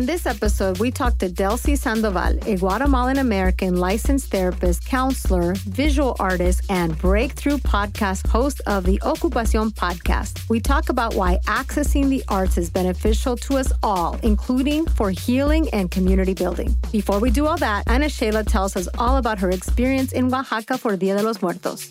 On this episode, we talk to Delsy Sandoval, a Guatemalan American licensed therapist, counselor, visual artist, and breakthrough podcast host of the Ocu-Pasión podcast. We talk about why accessing the arts is beneficial to us all, including for healing and community building. Before we do all that, Ana Sheila tells us all about her experience in Oaxaca for Dia de los Muertos.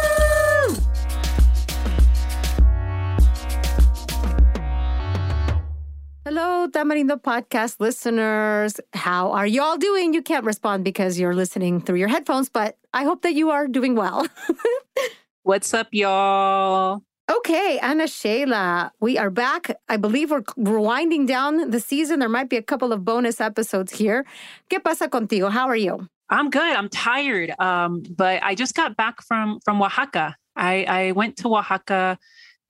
Hello, Tamarindo podcast listeners. How are you all doing? You can't respond because you're listening through your headphones, but I hope that you are doing well. What's up, y'all? Okay, Ana Sheila, we are back. I believe we're, we're winding down the season. There might be a couple of bonus episodes here. ¿Qué pasa contigo? How are you? I'm good. I'm tired, um, but I just got back from from Oaxaca. I, I went to Oaxaca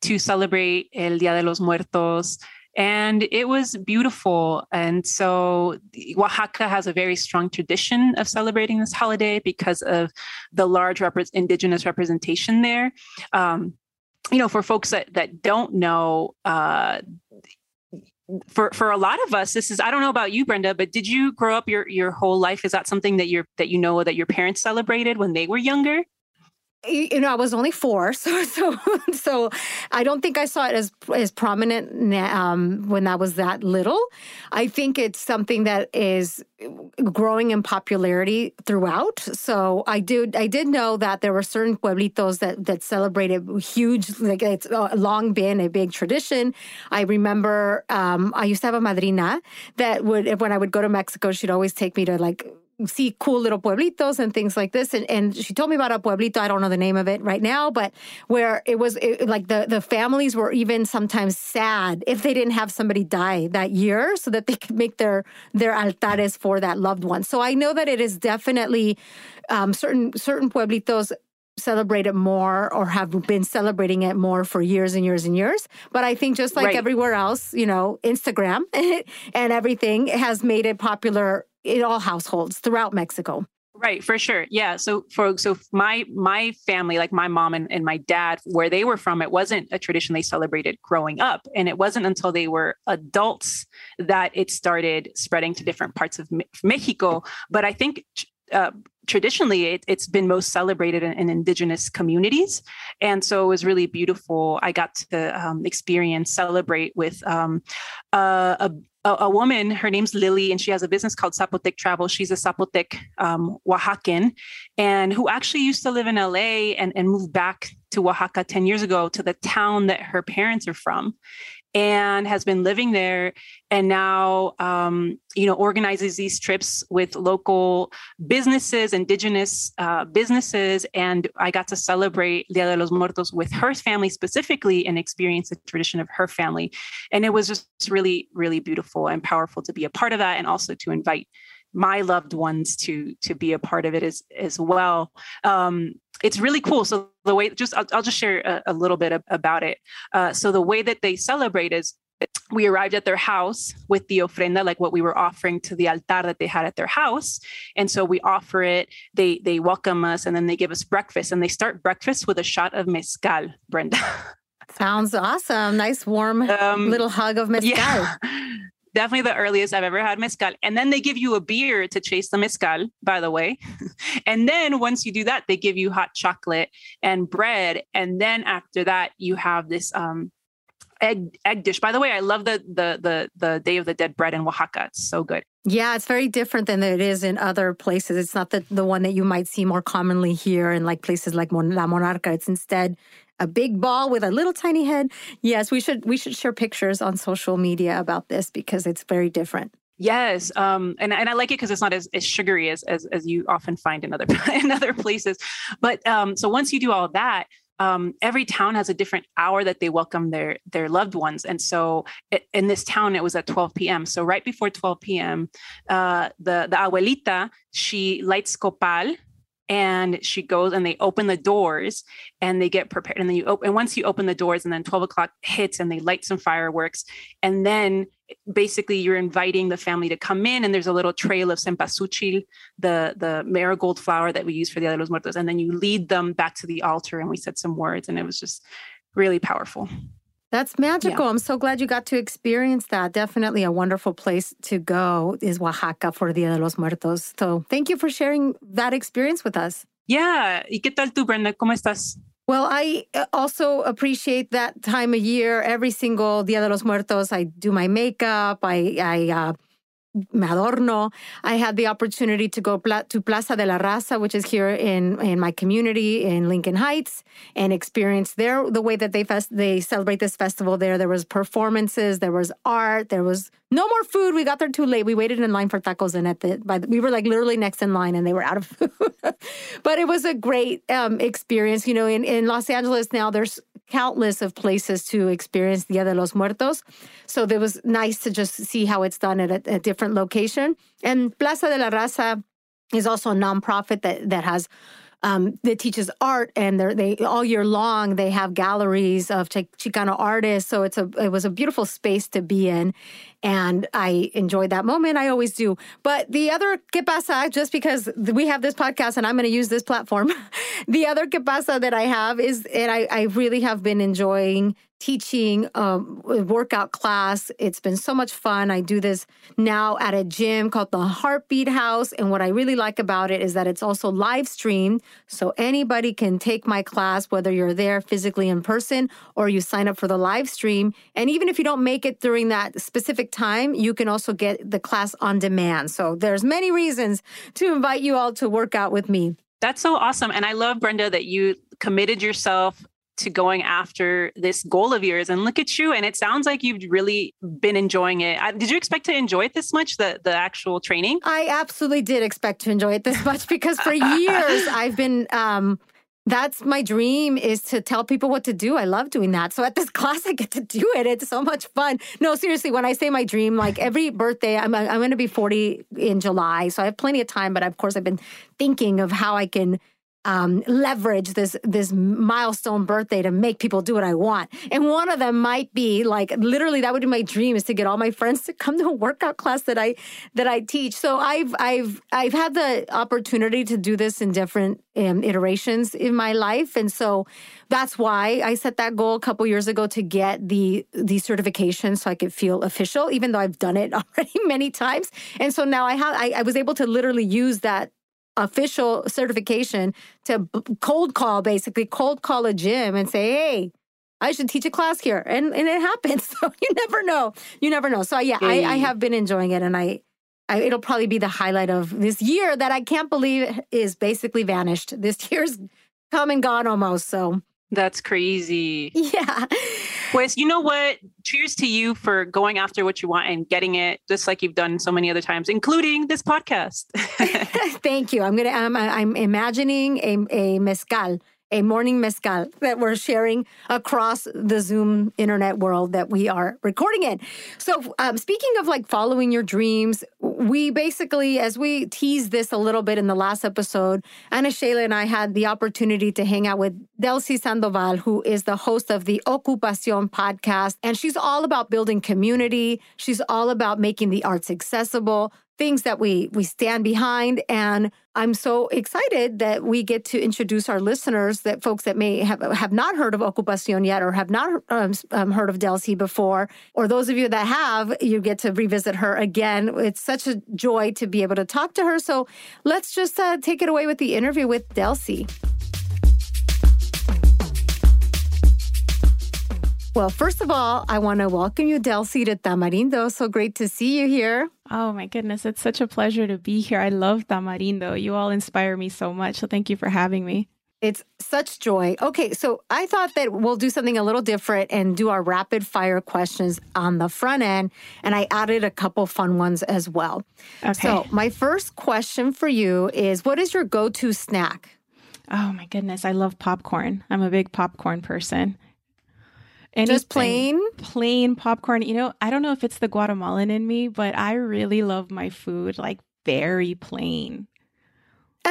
to celebrate El Dia de los Muertos and it was beautiful. And so Oaxaca has a very strong tradition of celebrating this holiday because of the large indigenous representation there. Um, you know, for folks that that don't know, uh, for for a lot of us, this is I don't know about you, Brenda, but did you grow up your your whole life? Is that something that you're that you know that your parents celebrated when they were younger? You know, I was only four, so so so I don't think I saw it as as prominent um, when I was that little. I think it's something that is growing in popularity throughout. So I did I did know that there were certain pueblitos that that celebrated huge, like it's uh, long been a big tradition. I remember um, I used to have a madrina that would when I would go to Mexico, she'd always take me to like see cool little pueblitos and things like this. And, and she told me about a pueblito. I don't know the name of it right now, but where it was it, like the, the families were even sometimes sad if they didn't have somebody die that year so that they could make their, their altares for that loved one. So I know that it is definitely um, certain, certain pueblitos celebrate it more or have been celebrating it more for years and years and years. But I think just like right. everywhere else, you know, Instagram and everything has made it popular in all households throughout Mexico. Right, for sure. Yeah. So for so my my family, like my mom and, and my dad, where they were from, it wasn't a tradition they celebrated growing up. And it wasn't until they were adults that it started spreading to different parts of Mexico. But I think uh, traditionally it, has been most celebrated in, in, indigenous communities and so it was really beautiful i got to um, experience celebrate with um, uh, a, a, a, woman, her name's Lily, and she has a business called Zapotec Travel. She's a Zapotec um, Oaxacan and who actually used to live in LA and, and moved back to Oaxaca 10 years ago to the town that her parents are from and has been living there and now um, you know organizes these trips with local businesses indigenous uh, businesses and i got to celebrate dia de los muertos with her family specifically and experience the tradition of her family. And it was just really really beautiful and powerful to be a part of that and also to invite my loved ones to to be a part of it as as well. Um, it's really cool. So the way just i'll, I'll just share a, a, little bit about it. Uh, so the way that they celebrate is we arrived at their house with the ofrenda like what we were offering to the altar that they had at their house. And so we offer it they they welcome us and then they give us breakfast and they start breakfast with a shot of mezcal brenda. Sounds awesome. Nice warm um, little hug of mezcal. Yeah definitely the earliest I've ever had mezcal. And then they give you a beer to chase the mezcal, by the way. and then once you do that, they give you hot chocolate and bread. And then after that, you have this um, egg egg dish. By the way, I love the the the the Day of the Dead bread in Oaxaca. It's so good. Yeah, it's very different than it is in other places. It's not the, the one that you might see more commonly here in like places like Mon- La Monarca. It's instead a big ball with a little tiny head. Yes, we should we should share pictures on social media about this because it's very different. Yes, um, and and I like it because it's not as, as sugary as, as as you often find in other in other places. But um, so once you do all that, um, every town has a different hour that they welcome their their loved ones. And so it, in this town, it was at 12 p.m. So right before 12 p.m., uh, the the abuelita she lights copal and she goes and they open the doors and they get prepared and then you open and once you open the doors and then 12 o'clock hits and they light some fireworks and then basically you're inviting the family to come in and there's a little trail of cempasúchil the the marigold flower that we use for the de los Muertos and then you lead them back to the altar and we said some words and it was just really powerful that's magical. Yeah. I'm so glad you got to experience that. Definitely a wonderful place to go is Oaxaca for Dia de los Muertos. So thank you for sharing that experience with us. Yeah. ¿Y qué tal tú, Brenda? ¿Cómo estás? Well, I uh, also appreciate that time of year. Every single Dia de los Muertos, I do my makeup. I, I uh, Madorno. I had the opportunity to go to Plaza de la Raza, which is here in, in my community in Lincoln Heights, and experience there the way that they fest, they celebrate this festival there. There was performances, there was art, there was no more food. We got there too late. We waited in line for tacos, and at the, by the we were like literally next in line, and they were out of food. but it was a great um, experience. You know, in in Los Angeles now, there's countless of places to experience Dia de los Muertos. So it was nice to just see how it's done at a, a different location. And Plaza de la Raza is also a nonprofit that that has um, that teaches art, and they all year long they have galleries of Chicano artists. So it's a it was a beautiful space to be in, and I enjoyed that moment. I always do. But the other que pasa, just because we have this podcast and I'm going to use this platform, the other que pasa that I have is, and I, I really have been enjoying teaching um, a workout class. It's been so much fun. I do this now at a gym called the Heartbeat House. And what I really like about it is that it's also live streamed. So anybody can take my class, whether you're there physically in person or you sign up for the live stream. And even if you don't make it during that specific time, you can also get the class on demand. So there's many reasons to invite you all to work out with me. That's so awesome. And I love, Brenda, that you committed yourself to going after this goal of yours and look at you and it sounds like you've really been enjoying it did you expect to enjoy it this much the the actual training i absolutely did expect to enjoy it this much because for years i've been um that's my dream is to tell people what to do. I love doing that. So at this class, I get to do it. It's so much fun. No, seriously, when I say my dream, like every birthday, I'm, I'm going to be 40 in July. So I have plenty of time. But of course, I've been thinking of how I can um, leverage this this milestone birthday to make people do what I want. And one of them might be like literally that would be my dream is to get all my friends to come to a workout class that I that I teach. So I've I've I've had the opportunity to do this in different um, iterations in my life, and so that's why I set that goal a couple years ago to get the the certification so I could feel official, even though I've done it already many times. And so now I have I, I was able to literally use that official certification to cold call, basically cold call a gym and say, hey, I should teach a class here. And, and it happens. So you never know. You never know. So yeah, I, I have been enjoying it and I, I, it'll probably be the highlight of this year that I can't believe is basically vanished. This year's come and gone almost. So that's crazy. Yeah. Wes, you know what? Cheers to you for going after what you want and getting it, just like you've done so many other times, including this podcast. Thank you. I'm gonna. I'm, I'm imagining a a mezcal a morning mezcal that we're sharing across the Zoom internet world that we are recording in. So, um, speaking of like following your dreams, we basically, as we teased this a little bit in the last episode, Ana Sheila and I had the opportunity to hang out with Delsy Sandoval, who is the host of the Ocu-Pasión podcast. And she's all about building community. She's all about making the arts accessible things that we we stand behind. And I'm so excited that we get to introduce our listeners that folks that may have have not heard of Ocu-Pasión yet or have not um, um, heard of Delsy before or those of you that have you get to revisit her again. It's such a joy to be able to talk to her. So let's just uh, take it away with the interview with Delsy. Well, first of all, I want to welcome you, Delsy, to Tamarindo. So great to see you here. Oh, my goodness. It's such a pleasure to be here. I love Tamarindo. You all inspire me so much. So thank you for having me. It's such joy. Okay, so I thought that we'll do something a little different and do our rapid fire questions on the front end. And I added a couple fun ones as well. Okay. So, my first question for you is What is your go to snack? Oh my goodness, I love popcorn. I'm a big popcorn person. Anything, Just plain? Plain popcorn. You know, I don't know if it's the Guatemalan in me, but I really love my food like very plain.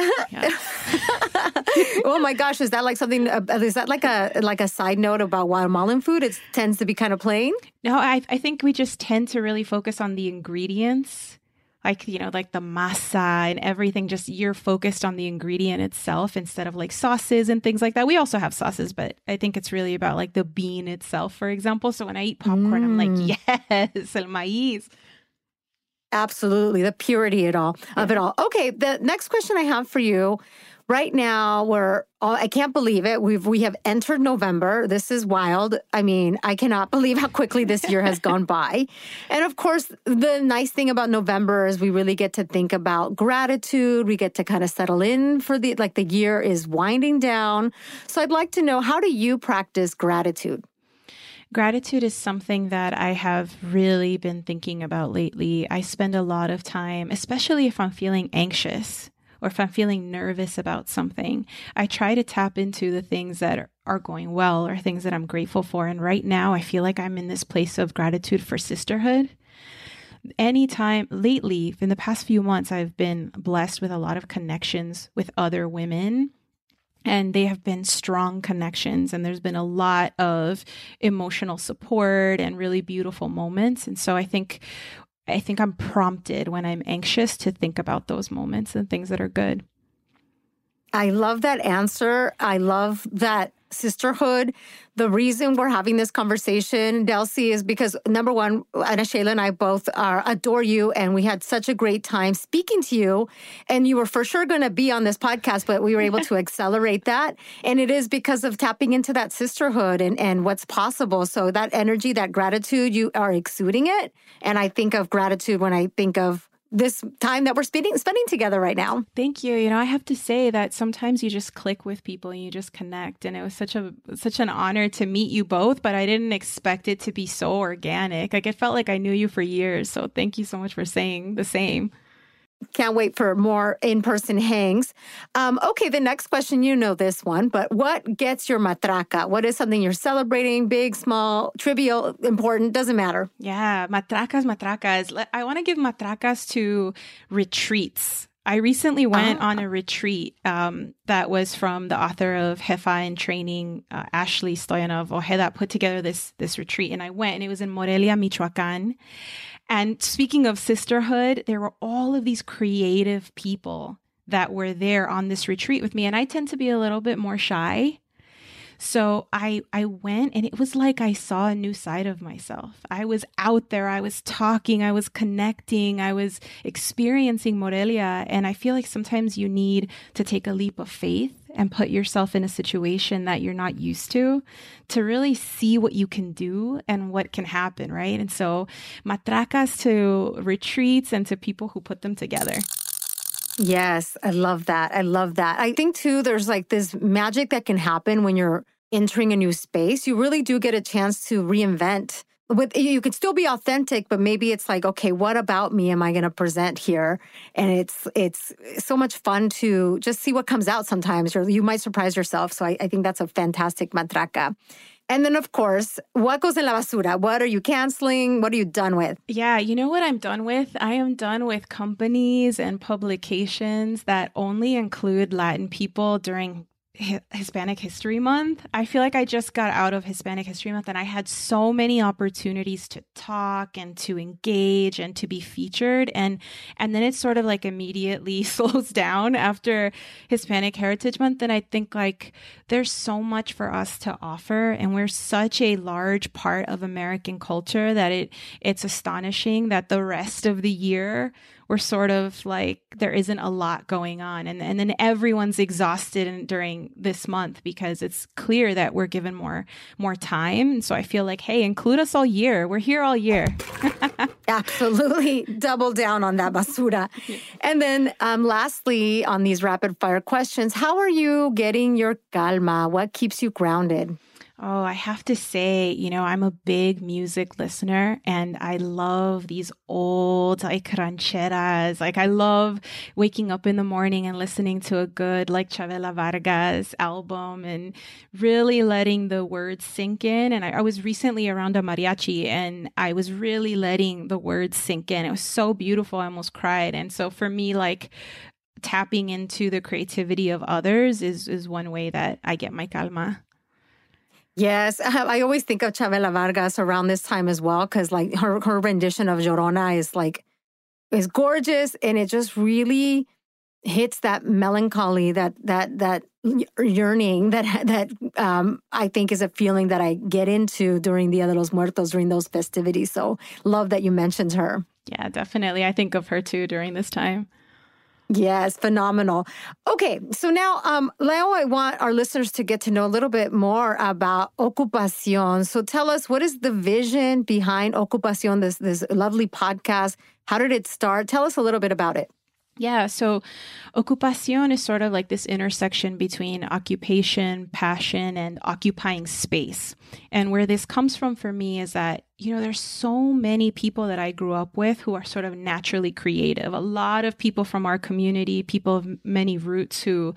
oh my gosh, is that like something? Uh, is that like a like a side note about Guatemalan food? It tends to be kind of plain. No, I I think we just tend to really focus on the ingredients, like you know, like the masa and everything. Just you're focused on the ingredient itself instead of like sauces and things like that. We also have sauces, but I think it's really about like the bean itself, for example. So when I eat popcorn, mm. I'm like, mm. yes, el maíz. Absolutely, the purity it all of it all. Okay, the next question I have for you. Right now, we're I can't believe it. We've we have entered November. This is wild. I mean, I cannot believe how quickly this year has gone by. And of course, the nice thing about November is we really get to think about gratitude. We get to kind of settle in for the like the year is winding down. So I'd like to know how do you practice gratitude? Gratitude is something that I have really been thinking about lately. I spend a lot of time, especially if I'm feeling anxious or if I'm feeling nervous about something. I try to tap into the things that are going well or things that I'm grateful for. And right now, I feel like I'm in this place of gratitude for sisterhood anytime lately in the past few months i've been blessed with a lot of connections with other women and they have been strong connections and there's been a lot of emotional support and really beautiful moments and so i think i think i'm prompted when i'm anxious to think about those moments and things that are good i love that answer i love that sisterhood. The reason we're having this conversation, Delsy, is because number one, Ana Sheila and I both are, adore you, and we had such a great time speaking to you. And you were for sure going to be on this podcast, but we were able to accelerate that. And it is because of tapping into that sisterhood and, and what's possible. So that energy, that gratitude, you are exuding it. And I think of gratitude when I think of this time that we're spending spending together right now. Thank you. You know, I have to say that sometimes you just click with people and you just connect and it was such a such an honor to meet you both, but I didn't expect it to be so organic. Like it felt like I knew you for years. So thank you so much for saying the same. Can't wait for more in person hangs. Um, okay, the next question, you know this one, but what gets your matraca? What is something you're celebrating? Big, small, trivial, important, doesn't matter. Yeah, matracas, matracas. I want to give matracas to retreats. I recently went on a retreat um, that was from the author of Jefa in Training, uh, Ashley Stoyanov Ojeda, put together this this retreat, and I went, and it was in Morelia, Michoacan. And speaking of sisterhood, there were all of these creative people that were there on this retreat with me. And I tend to be a little bit more shy. So I I went and it was like I saw a new side of myself. I was out there, I was talking, I was connecting, I was experiencing Morelia and I feel like sometimes you need to take a leap of faith and put yourself in a situation that you're not used to to really see what you can do and what can happen, right? And so, matracas to retreats and to people who put them together. Yes, I love that. I love that. I think too, there's like this magic that can happen when you're entering a new space. You really do get a chance to reinvent with you could still be authentic but maybe it's like okay what about me am i going to present here and it's it's so much fun to just see what comes out sometimes or you might surprise yourself so i, I think that's a fantastic matraca and then, of course, what goes in la basura? What are you canceling? What are you done with? Yeah, you know what I'm done with? I am done with companies and publications that only include Latin people during Hispanic History Month. I feel like I just got out of Hispanic History Month and I had so many opportunities to talk and to engage and to be featured. And and then it sort of like immediately slows down after Hispanic Heritage Month. And I think like there's so much for us to offer. And we're such a large part of American culture that it it's astonishing that the rest of the year we're sort of like there isn't a lot going on. And, and then everyone's exhausted in, during this month because it's clear that we're given more more time. And so i feel like hey include us all year. We're here all year. Absolutely. Double down on that basura. And then um, lastly on these rapid fire questions how are you getting your calma? What keeps you grounded Oh, I have to say, you know, I'm a big music listener and I love these old like rancheras. Like I love waking up in the morning and listening to a good like Chavela Vargas album and really letting the words sink in. And I, I was recently around a mariachi and I was really letting the words sink in. It was so beautiful. I almost cried. And so for me, like tapping into the creativity of others is is one way that I get my calma. Yes, I always think of Chavela Vargas around this time as well, because like her her rendition of Llorona is like is gorgeous, and it just really hits that melancholy, that that that yearning that that um, I think is a feeling that I get into during the Dia de los Muertos during those festivities. So love that you mentioned her. Yeah, definitely. I think of her too during this time. Yes, phenomenal. Okay, so now, um, Leo, I want our listeners to get to know a little bit more about Ocu-Pasión. So tell us, what is the vision behind Ocu-Pasión, this, this lovely podcast? How did it start? Tell us a little bit about it. Yeah, so ocupación is sort of like this intersection between occupation, passion, and occupying space. And where this comes from for me is that, you know, there's so many people that I grew up with who are sort of naturally creative. A lot of people from our community, people of many roots who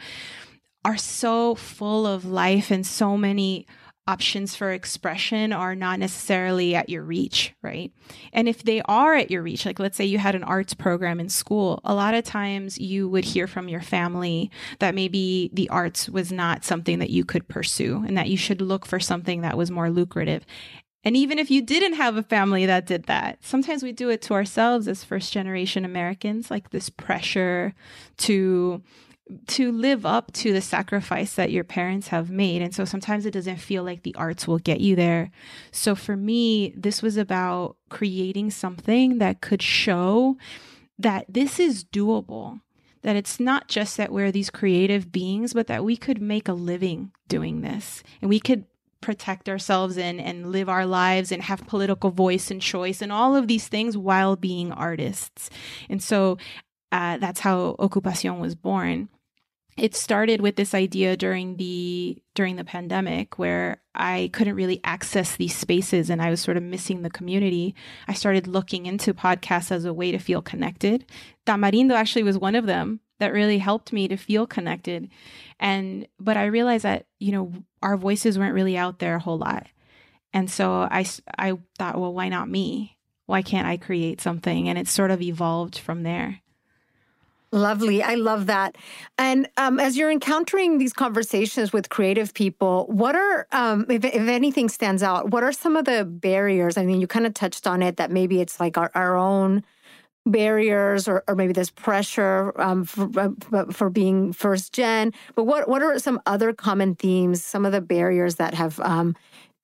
are so full of life and so many options for expression are not necessarily at your reach, right? And if they are at your reach, like let's say you had an arts program in school, a lot of times you would hear from your family that maybe the arts was not something that you could pursue and that you should look for something that was more lucrative. And even if you didn't have a family that did that, sometimes we do it to ourselves as first generation Americans, like this pressure to to live up to the sacrifice that your parents have made. And so sometimes it doesn't feel like the arts will get you there. So for me, this was about creating something that could show that this is doable. That it's not just that we're these creative beings, but that we could make a living doing this and we could protect ourselves and, and live our lives and have political voice and choice and all of these things while being artists. And so uh, that's how Ocu-Pasión was born it started with this idea during the during the pandemic where I couldn't really access these spaces and I was sort of missing the community. I started looking into podcasts as a way to feel connected. Tamarindo actually was one of them that really helped me to feel connected. And but I realized that, you know, our voices weren't really out there a whole lot. And so I I thought, well, why not me? Why can't I create something? And it sort of evolved from there. Lovely. I love that. And um, as you're encountering these conversations with creative people, what are, um, if, if, anything stands out, what are some of the barriers? I mean, you kind of touched on it that maybe it's like our, our own barriers or, or maybe there's pressure um, for, uh, for being first gen. But what, what are some other common themes, some of the barriers that have um,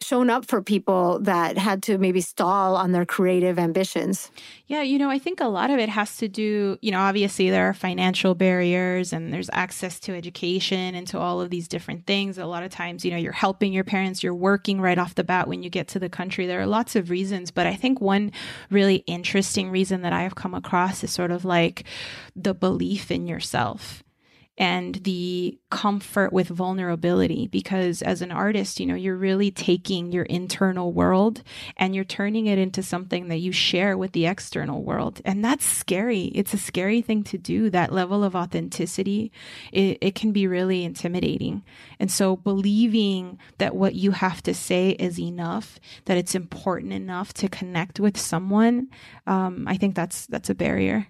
shown up for people that had to maybe stall on their creative ambitions? Yeah, you know, I think a lot of it has to do, you know, obviously there are financial barriers and there's access to education and to all of these different things. A lot of times, you know, you're helping your parents, you're working right off the bat when you get to the country. There are lots of reasons, but I think one really interesting reason that I have come across is sort of like the belief in yourself and the comfort with vulnerability. Because as an artist you know you're really taking your internal world and you're turning it into something that you share with the external world. And that's scary. It's a scary thing to do. That level of authenticity it, it can be really intimidating. And so believing that what you have to say is enough that it's important enough to connect with someone um, i think that's that's a barrier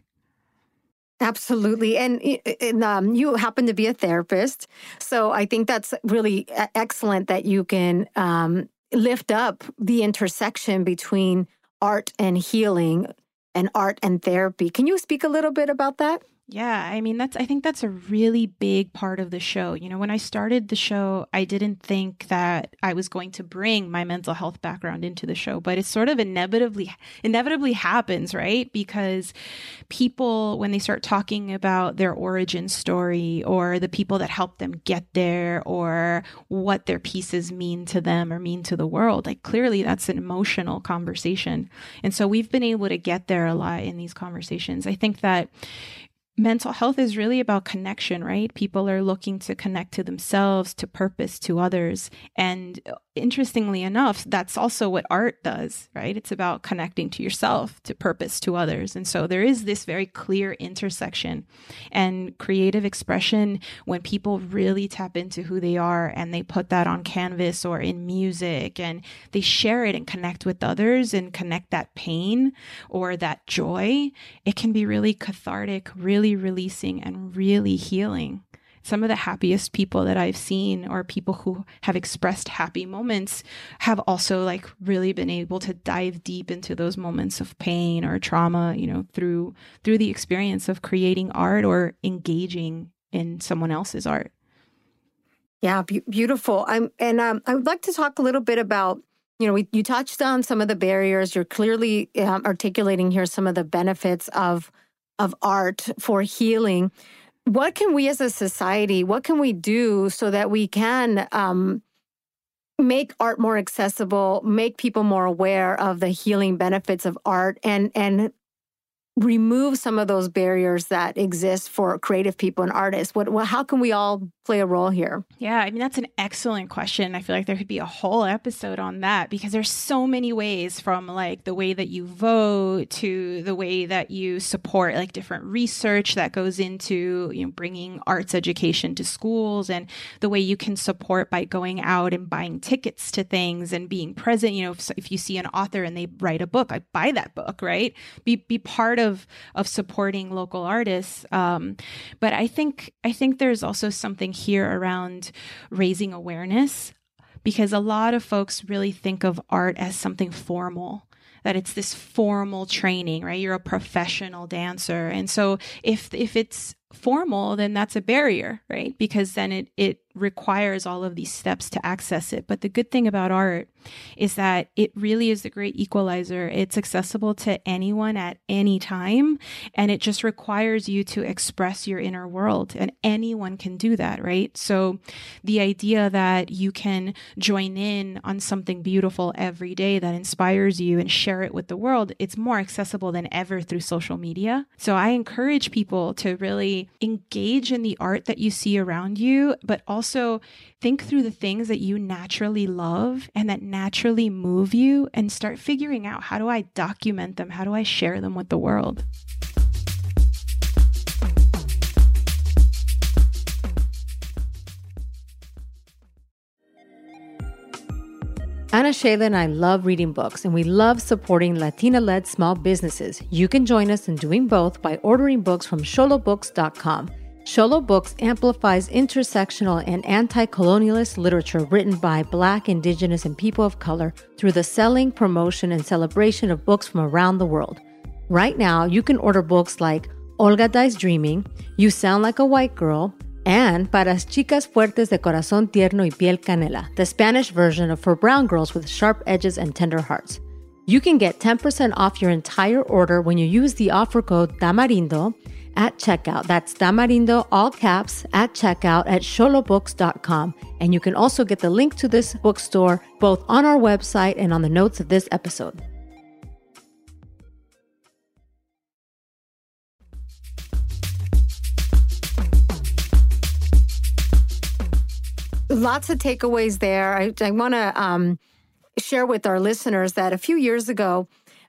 Absolutely. And, and um, you happen to be a therapist. So I think that's really excellent that you can um, lift up the intersection between art and healing and art and therapy. Can you speak a little bit about that? Yeah, I mean that's I think that's a really big part of the show. You know, when I started the show, I didn't think that I was going to bring my mental health background into the show, but it sort of inevitably inevitably happens, right? Because people when they start talking about their origin story or the people that helped them get there or what their pieces mean to them or mean to the world, like clearly that's an emotional conversation. And so we've been able to get there a lot in these conversations. I think that mental health is really about connection, right? People are looking to connect to themselves, to purpose, to others. And interestingly enough, that's also what art does, right? It's about connecting to yourself, to purpose, to others. And so there is this very clear intersection. And creative expression, when people really tap into who they are and they put that on canvas or in music and they share it and connect with others and connect that pain or that joy, it can be really cathartic, really releasing, and really healing some of the happiest people that I've seen or people who have expressed happy moments have also like really been able to dive deep into those moments of pain or trauma, you know, through through the experience of creating art or engaging in someone else's art. Yeah, be- beautiful. I'm, and um, I would like to talk a little bit about you know, we, you touched on some of the barriers. You're clearly um, articulating here some of the benefits of of art for healing what can we as a society what can we do so that we can um, make art more accessible make people more aware of the healing benefits of art and and remove some of those barriers that exist for creative people and artists? What, what, how can we all play a role here? Yeah i mean that's an excellent question. I feel like there could be a whole episode on that because there's so many ways from like the way that you vote to the way that you support like different research that goes into you know bringing arts education to schools and the way you can support by going out and buying tickets to things and being present. You know if, if you see an author and they write a book i buy that book right? Be be part of of supporting local artists. Um, but I think I think there's also something here around raising awareness because a lot of folks really think of art as something formal that it's this formal training right? You're a professional dancer. And so if if it's formal then that's a barrier right because then it it requires all of these steps to access it. But the good thing about art is that it really is the great equalizer. It's accessible to anyone at any time, and it just requires you to express your inner world, and anyone can do that, right? So the idea that you can join in on something beautiful every day that inspires you and share it with the world, it's more accessible than ever through social media. So I encourage people to really engage in the art that you see around you, but also think through the things that you naturally love and that naturally move you and start figuring out how do I document them? How do I share them with the world? Ana Sheila and I love reading books and we love supporting Latina led small businesses. You can join us in doing both by ordering books from xolobooks.com. Xolo Books amplifies intersectional and anti colonialist literature written by Black, Indigenous, and people of color through the selling, promotion, and celebration of books from around the world. Right now, you can order books like Olga Dies Dreaming, You Sound Like a White Girl, and Para Chicas Fuertes de Corazón Tierno y Piel Canela, the Spanish version of For Brown Girls with Sharp Edges and Tender Hearts. You can get 10% off your entire order when you use the offer code TAMARINDO at checkout. That's Tamarindo, all caps, at checkout at xolobooks.com. And you can also get the link to this bookstore both on our website and on the notes of this episode. Lots of takeaways there. I, I want to um, share with our listeners that a few years ago,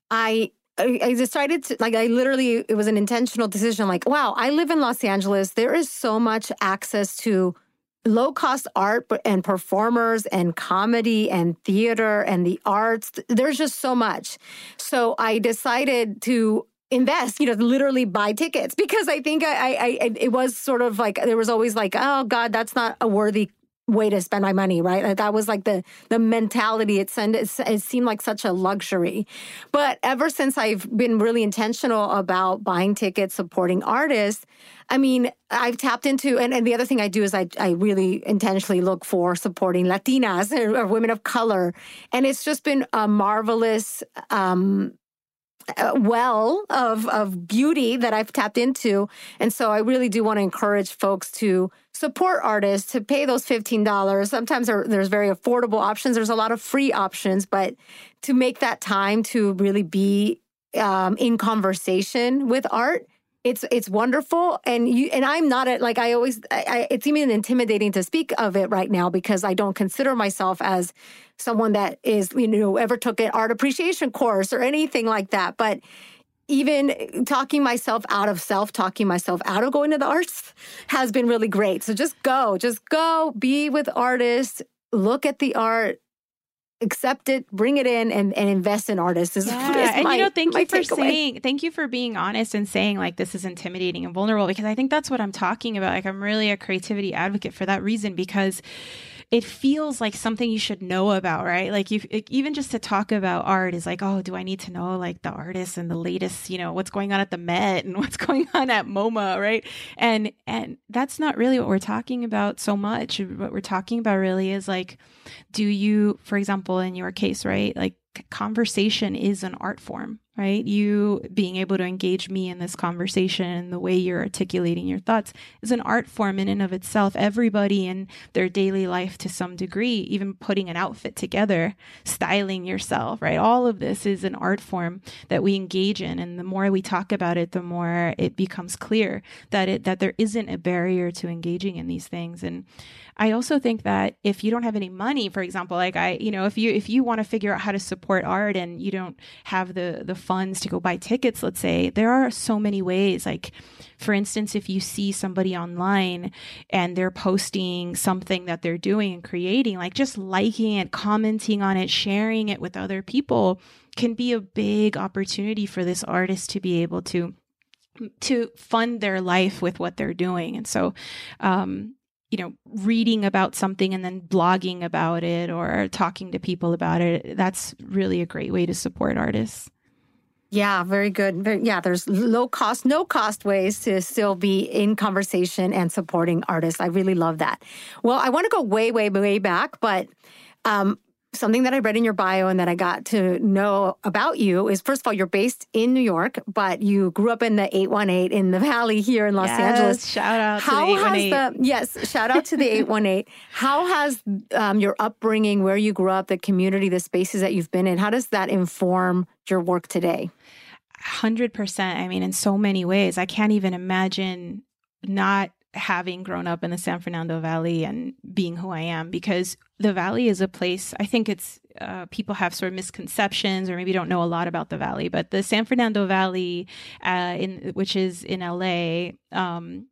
I I, decided to like I literally it was an intentional decision like wow I live in Los Angeles. There is so much access to low cost art and performers and comedy and theater and the arts. There's just so much. So I decided to invest you know literally buy tickets because I think I, I, I it was sort of like there was always like oh god that's not a worthy way to spend my money, right? Like that was like the the mentality. It, sent, it, it seemed like such a luxury. But ever since I've been really intentional about buying tickets, supporting artists, I mean, I've tapped into, and, and the other thing I do is I, I really intentionally look for supporting Latinas or, or women of color. And it's just been a marvelous um, well of of beauty that I've tapped into, and so I really do want to encourage folks to support artists to pay those fifteen dollars. Sometimes there, there's very affordable options. There's a lot of free options, but to make that time to really be um, in conversation with art it's it's wonderful. And you and i'm not a, like i always I, I, it's even intimidating to speak of it right now because i don't consider myself as someone that is you know ever took an art appreciation course or anything like that. But even talking myself out of self talking myself out of going to the arts has been really great. So just go just go be with artists look at the art accept it, bring it in, and, and invest in artists. Is, yeah. Is and my, you know, thank you for takeaway. saying, thank you for being honest and saying like this is intimidating and vulnerable because I think that's what I'm talking about. Like I'm really a creativity advocate for that reason because it feels like something you should know about, right? Like you, even just to talk about art is like, oh, do I need to know like the artists and the latest, you know, what's going on at the Met and what's going on at MoMA, right? And and that's not really what we're talking about so much. What we're talking about really is like, do you, for example, in your case, right? Like conversation is an art form, right? You being able to engage me in this conversation and the way you're articulating your thoughts is an art form in and of itself. Everybody in their daily life to some degree, even putting an outfit together, styling yourself, right? All of this is an art form that we engage in. And the more we talk about it, the more it becomes clear that it, that there isn't a barrier to engaging in these things. And I also think that if you don't have any money, for example, like I, you know, if you if you want to figure out how to support art and you don't have the the funds to go buy tickets, let's say, there are so many ways. Like, for instance, if you see somebody online and they're posting something that they're doing and creating, like just liking it, commenting on it, sharing it with other people can be a big opportunity for this artist to be able to to fund their life with what they're doing. And so, um, you know, reading about something and then blogging about it or talking to people about it. That's really a great way to support artists. Yeah, very good. Very, yeah, there's low cost, no cost ways to still be in conversation and supporting artists. I really love that. Well, I want to go way, way, way back, but um, something that I read in your bio and that I got to know about you is first of all, you're based in New York, but you grew up in the 818 in the Valley here in Los yes, Angeles. Shout out How to the 818. Has the, yes, shout out to the 818. How has um, your upbringing, where you grew up, the community, the spaces that you've been in, how does that inform your work today? 100%. I mean, in so many ways, I can't even imagine not having grown up in the San Fernando Valley and being who I am because the Valley is a place, I think it's uh, people have sort of misconceptions or maybe don't know a lot about the Valley, but the San Fernando Valley, uh, in which is in LA, um,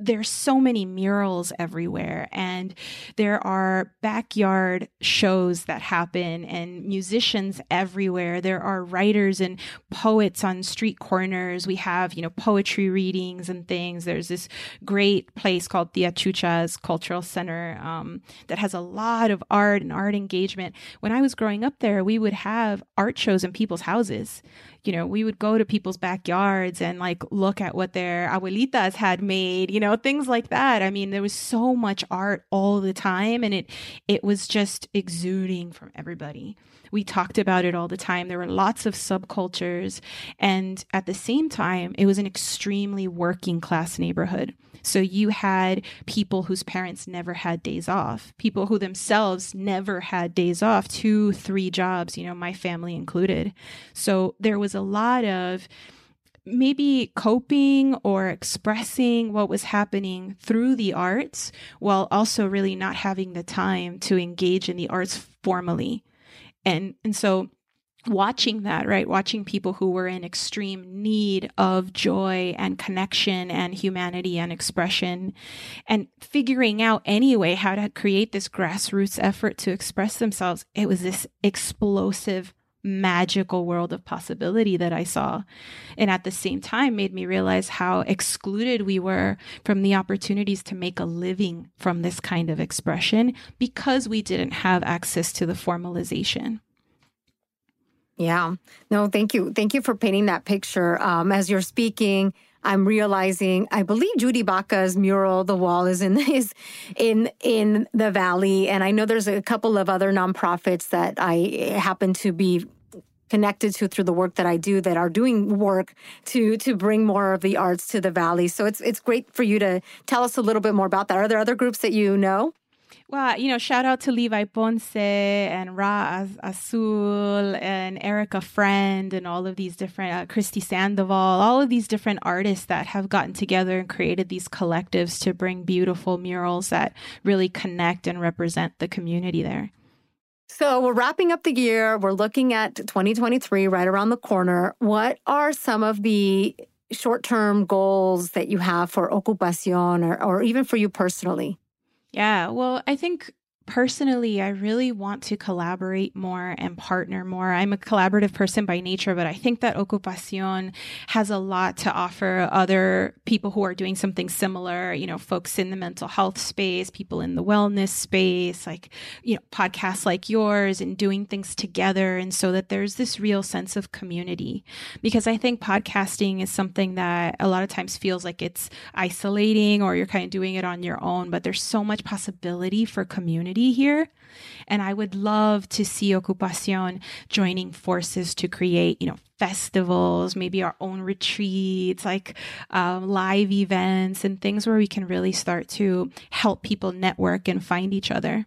there's so many murals everywhere and there are backyard shows that happen and musicians everywhere. There are writers and poets on street corners. We have you know poetry readings and things. There's this great place called the Chucha's cultural center um, that has a lot of art and art engagement. When i was growing up there we would have art shows in people's houses you know, we would go to people's backyards and like look at what their abuelitas had made, you know, things like that. I mean, there was so much art all the time and it it was just exuding from everybody. We talked about it all the time. There were lots of subcultures and at the same time, it was an extremely working class neighborhood. So you had people whose parents never had days off, people who themselves never had days off, two, three jobs, you know, my family included. So there was a lot of maybe coping or expressing what was happening through the arts while also really not having the time to engage in the arts formally. And and so watching that, right? Watching people who were in extreme need of joy and connection and humanity and expression and figuring out anyway how to create this grassroots effort to express themselves. It was this explosive magical world of possibility that I saw. And at the same time made me realize how excluded we were from the opportunities to make a living from this kind of expression because we didn't have access to the formalization. Yeah. No, thank you. Thank you for painting that picture. Um, as you're speaking, I'm realizing I believe Judy Baca's mural, The Wall, is in is in in the valley. And I know there's a couple of other nonprofits that I eh, happen to be connected to through the work that I do that are doing work to to bring more of the arts to the valley. So it's it's great for you to tell us a little bit more about that. Are there other groups that you know? Well, you know, shout out to Levi Ponce and Ra Azul and Erica Friend and all of these different, uh, Christy Sandoval, all of these different artists that have gotten together and created these collectives to bring beautiful murals that really connect and represent the community there. So we're wrapping up the year. We're looking at 2023 right around the corner. What are some of the short term goals that you have for Ocu-Pasión or, or even for you personally? Yeah, well, I think personally, I really want to collaborate more and partner more. I'm a collaborative person by nature, but I think that Ocu-Pasión has a lot to offer other people who are doing something similar, you know, folks in the mental health space, people in the wellness space, like, you know, podcasts like yours and doing things together. And so that there's this real sense of community. Because I think podcasting is something that a lot of times feels like it's isolating or you're kind of doing it on your own, but there's so much possibility for community here. And I would love to see Ocu-Pasión joining forces to create, you know, festivals, maybe our own retreats, like um, live events and things where we can really start to help people network and find each other.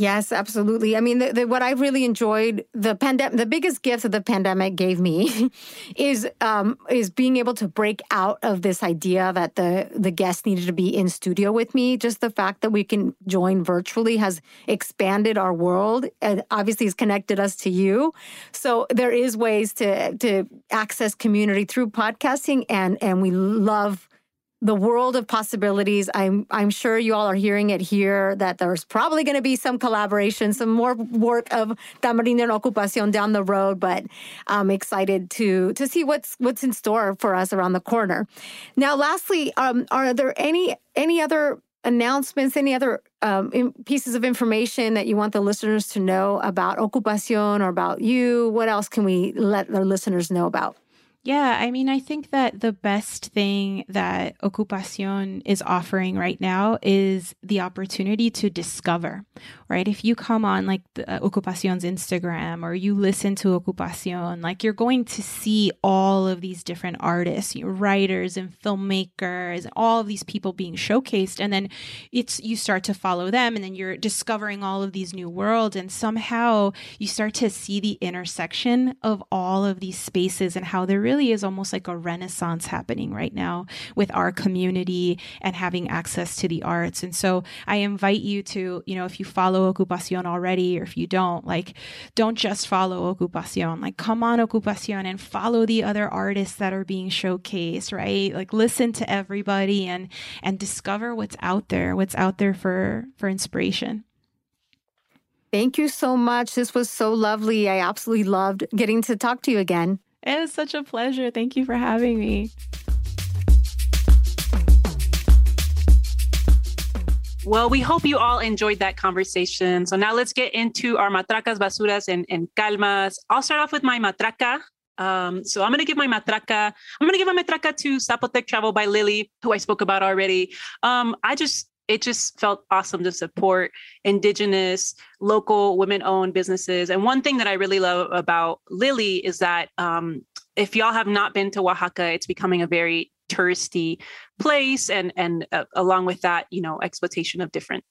Yes, absolutely. I mean, the, the, what I really enjoyed the pandemic, the biggest gift that the pandemic gave me, is um, is being able to break out of this idea that the the guests needed to be in studio with me. Just the fact that we can join virtually has expanded our world, and obviously has connected us to you. So there is ways to to access community through podcasting, and and we love the world of possibilities. I'm I'm sure you all are hearing it here that there's probably going to be some collaboration, some more work of Tamarindo and Ocu-Pasión down the road, but I'm excited to to see what's what's in store for us around the corner. Now, lastly, um, are there any any other announcements, any other um, pieces of information that you want the listeners to know about Ocu-Pasión or about you? What else can we let the listeners know about? Yeah, I mean, I think that the best thing that Ocu-Pasión is offering right now is the opportunity to discover, right? If you come on like the, uh, Ocu-Pasión's Instagram or you listen to Ocu-Pasión, like you're going to see all of these different artists, you know, writers and filmmakers, all of these people being showcased. And then it's, you start to follow them and then you're discovering all of these new worlds. And somehow you start to see the intersection of all of these spaces and how they're is almost like a renaissance happening right now with our community and having access to the arts. And so I invite you to, you know, if you follow Ocu-Pasión already or if you don't, like, don't just follow Ocu-Pasión. Like, come on Ocu-Pasión and follow the other artists that are being showcased, right? Like, listen to everybody and and discover what's out there, what's out there for for inspiration. Thank you so much. This was so lovely. I absolutely loved getting to talk to you again. It was such a pleasure. Thank you for having me. Well, we hope you all enjoyed that conversation. So now let's get into our matracas, basuras, and, and calmas. I'll start off with my matraca. Um, so I'm going to give my matraca. I'm going to give my matraca to Zapotec Travel by Lily, who I spoke about already. Um, I just it just felt awesome to support indigenous local women owned businesses. And one thing that i really love about lily is that um, if y'all have not been to oaxaca it's becoming a very touristy place and and uh, along with that you know exploitation of different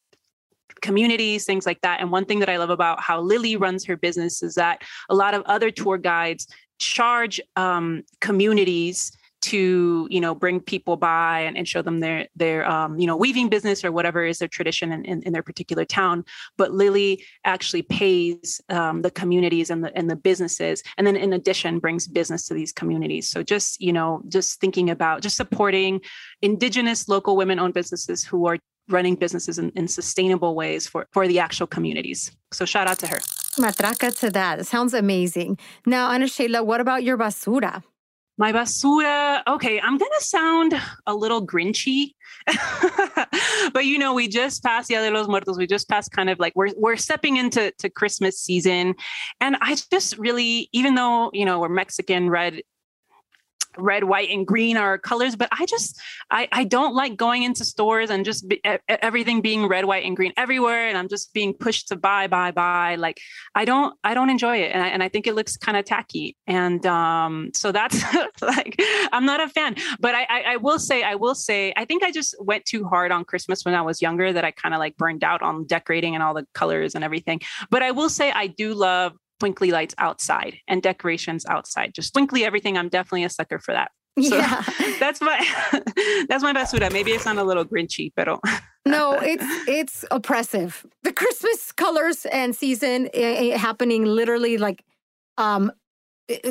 communities things like that. And one thing that i love about how lily runs her business is that a lot of other tour guides charge um, communities to you know bring people by and, and show them their their um, you know weaving business or whatever is their tradition in, in, in their particular town. But lily actually pays um, the communities and the and the businesses and then in addition brings business to these communities. So just you know just thinking about just supporting indigenous local women owned businesses who are running businesses in, in sustainable ways for for the actual communities. So shout out to her. Matraca to that. It sounds amazing. Now ana sheila what about your basura my basura. Okay, I'm gonna sound a little grinchy, but you know, we just passed Dia de los Muertos. We just passed kind of like we're we're stepping into to Christmas season, and I just really, even though you know we're Mexican, red red white and green are colors but i just i i don't like going into stores and just be, everything being red white and green everywhere and i'm just being pushed to buy buy buy like i don't i don't enjoy it and i, and I think it looks kind of tacky and um so that's like i'm not a fan but I, I i will say i will say i think i just went too hard on christmas when i was younger that i kind of like burned out on decorating and all the colors and everything but i will say i do love twinkly lights outside and decorations outside. Just twinkly everything. I'm definitely a sucker for that. So yeah. that's my that's my best basura. Maybe it's not a little grinchy, but no, it's it's oppressive. The Christmas colors and season eh, eh, happening literally like um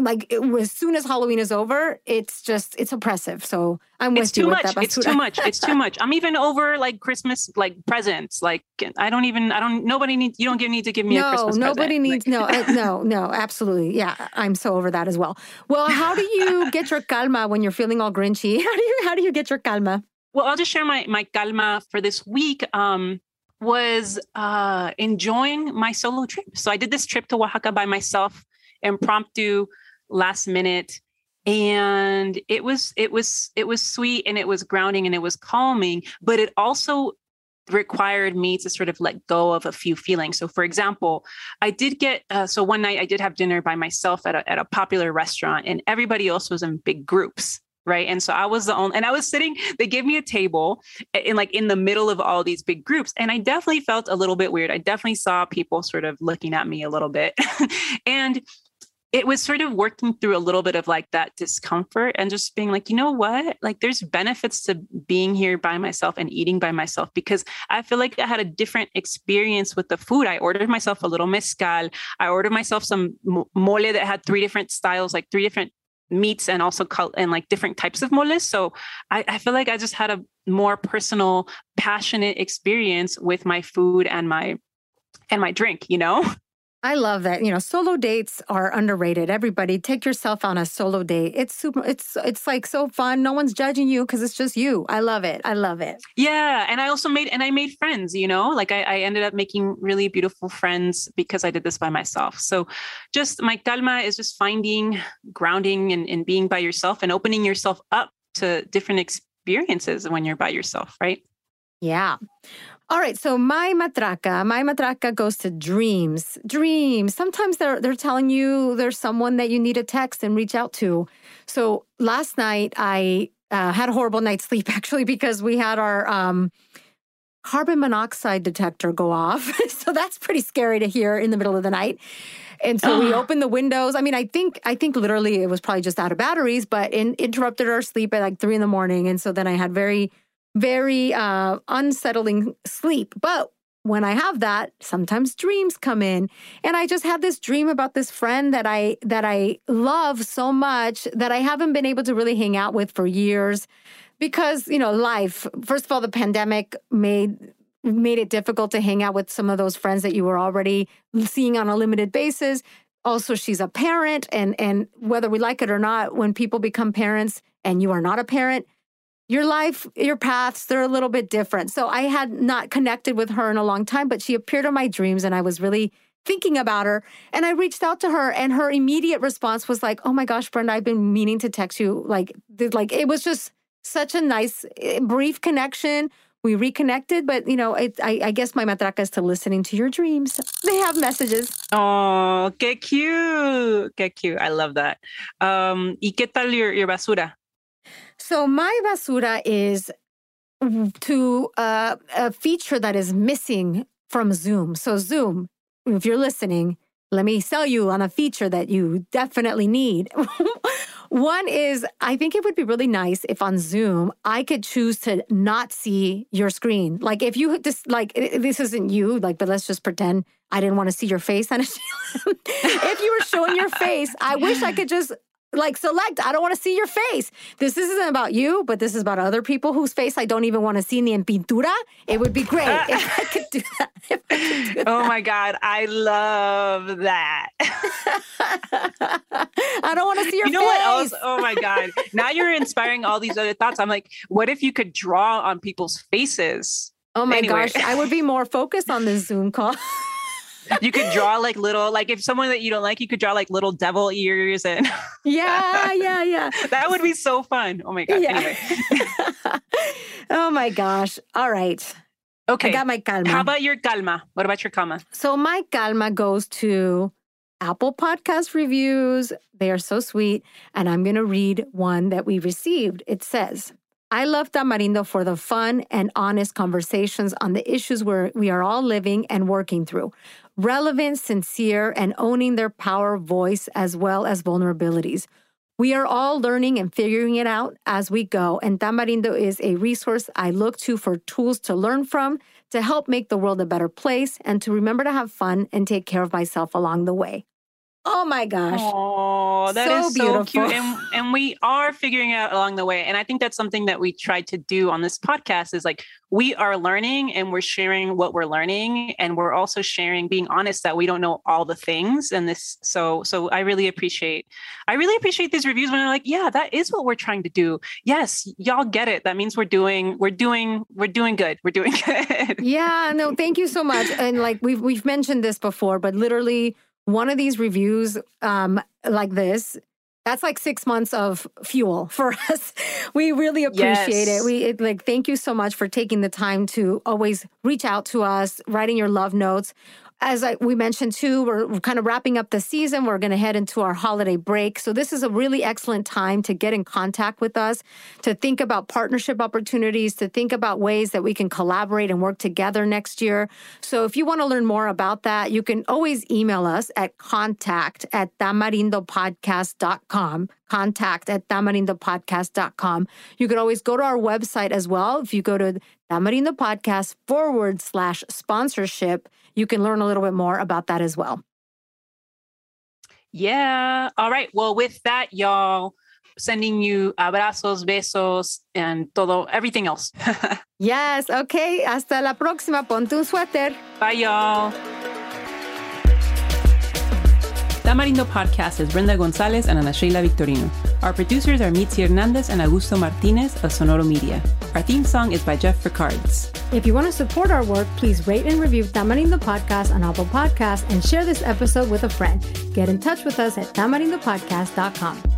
like it, as soon as Halloween is over, it's just it's oppressive. So I'm with it's too you much. It's too much. It's too much. I'm even over like Christmas like presents. Like I don't even I don't nobody needs you don't give, need to give me no, a Christmas nobody present. needs no uh, no no absolutely yeah I'm so over that as well. Well, how do you get your calma when you're feeling all grinchy? How do you how do you get your calma? Well, I'll just share my my calma for this week. Um, was uh, enjoying my solo trip. So I did this trip to Oaxaca by myself impromptu last minute and it was it was it was sweet and it was grounding and it was calming but it also required me to sort of let go of a few feelings. So, for example, I did get uh, so one night I did have dinner by myself at a, at a popular restaurant, and everybody else was in big groups. Right. And so I was the only, and I was sitting, they gave me a table in like in the middle of all these big groups. And I definitely felt a little bit weird. I definitely saw people sort of looking at me a little bit. and it was sort of working through a little bit of like that discomfort and just being like, you know what? Like there's benefits to being here by myself and eating by myself because I feel like I had a different experience with the food. I ordered myself a little mezcal. I ordered myself some mole that had three different styles, like three different meats and also col- and like different types of moles. So I, I feel like I just had a more personal, passionate experience with my food and my and my drink, you know? I love that. You know, solo dates are underrated. Everybody, take yourself on a solo date. It's super. It's it's like so fun. No one's judging you because it's just you. I love it. I love it. Yeah, and I also made and I made friends. You know, like I, I ended up making really beautiful friends because I did this by myself. So, just my calma is just finding grounding and, and being by yourself and opening yourself up to different experiences when you're by yourself. Right. Yeah. All right, so my matraca, my matraca goes to dreams. Dreams. Sometimes they're they're telling you there's someone that you need to text and reach out to. So last night I uh, had a horrible night's sleep actually because we had our um, carbon monoxide detector go off. so that's pretty scary to hear in the middle of the night. And so we opened the windows. I mean, I think I think literally it was probably just out of batteries, but it interrupted our sleep at like three in the morning. And so then I had very very uh, unsettling sleep. But when I have that, sometimes dreams come in. And I just had this dream about this friend that I that I love so much that I haven't been able to really hang out with for years because, you know, life. First of all, the pandemic made made it difficult to hang out with some of those friends that you were already seeing on a limited basis. Also, she's a parent and and whether we like it or not, when people become parents and you are not a parent, your life, your paths, they're a little bit different. So I had not connected with her in a long time, but she appeared in my dreams and I was really thinking about her. And I reached out to her and her immediate response was like, Oh my gosh, Brenda, I've been meaning to text you. Like, like it was just such a nice, eh, brief connection. We reconnected, but you know, it, I, I, guess my matraca is to listening to your dreams. They have messages. Oh, qué cute. Qué cute. I love that. Um, ¿Y qué tal your, your basura? So my basura is to uh, a feature that is missing from Zoom. So Zoom, if you're listening, let me sell you on a feature that you definitely need. One is I think it would be really nice if on Zoom I could choose to not see your screen. Like if you just like this isn't you, like but let's just pretend I didn't want to see your face on a if you were showing your face, I wish I could just like select i don't want to see your face this isn't about you but this is about other people whose face i don't even want to see in en pintura it would be great if i could do that, could do oh that. oh my god i love that i don't want to see your you know face. what else oh my god now you're inspiring all these other thoughts i'm like what if you could draw on people's faces oh my anyway. gosh i would be more focused on this zoom call you could draw like little, like if someone that you don't like, you could draw like little devil ears and yeah, yeah, yeah. that would be so fun. Oh my god. Yeah. Anyway. oh my gosh. All right. Okay. I got my calma. How about your calma? What about your calma? So my calma goes to Apple Podcast reviews. They are so sweet. And I'm going to read one that we received. It says, I love Tamarindo for the fun and honest conversations on the issues where we are all living and working through. Relevant, sincere, and owning their power, voice, as well as vulnerabilities. We are all learning and figuring it out as we go, and Tamarindo is a resource I look to for tools to learn from, to help make the world a better place, and to remember to have fun and take care of myself along the way. Oh my gosh. Oh, that So is so beautiful. cute. And and we are figuring out along the way. And I think that's something that we try to do on this podcast is like we are learning and we're sharing what we're learning. And we're also sharing, being honest that we don't know all the things. And this so so I really appreciate I really appreciate these reviews when they're like, yeah, that is what we're trying to do. Yes, y'all get it. That means we're doing, we're doing, we're doing good. We're doing good. Yeah, no, thank you so much. And like we've we've mentioned this before, but literally one of these reviews um like this that's like six months of fuel for us. We really appreciate Yes. it. We it, like thank you so much for taking the time to always reach out to us, writing your love notes. As I, we mentioned too, we're, kind of wrapping up the season. We're going to head into our holiday break. So, this is a really excellent time to get in contact with us, to think about partnership opportunities, to think about ways that we can collaborate and work together next year. So, if you want to learn more about that, you can always email us at contact at tamarindopodcast.com. Contact at tamarindopodcast.com. You can always go to our website as well. If you go to Tamarindo Podcast forward slash sponsorship, you can learn a little bit more about that as well. Yeah. All right. Well, with that, y'all, sending you abrazos, besos, and todo, everything else. Yes, okay. Hasta la próxima. Ponte un suéter. Bye, y'all. Tamarindo Podcast is Brenda Gonzalez and Ana Sheila Victorino. Our producers are Mitzi Hernandez and Augusto Martinez of Sonoro Media. Our theme song is by Jeff Ricards. If you want to support our work, please rate and review Tamarindo Podcast on Apple Podcasts and share this episode with a friend. Get in touch with us at tamarindopodcast.com.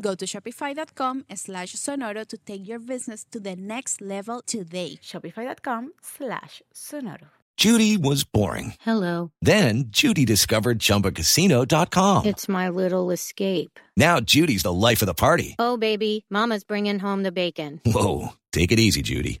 Go to shopify.com slash sonoro to take your business to the next level today. Shopify.com slash sonoro. Judy was boring. Hello. Then Judy discovered ChumbaCasino.com. It's my little escape. Now Judy's the life of the party. Oh, baby, Mama's bringing home the bacon. Whoa, take it easy, Judy.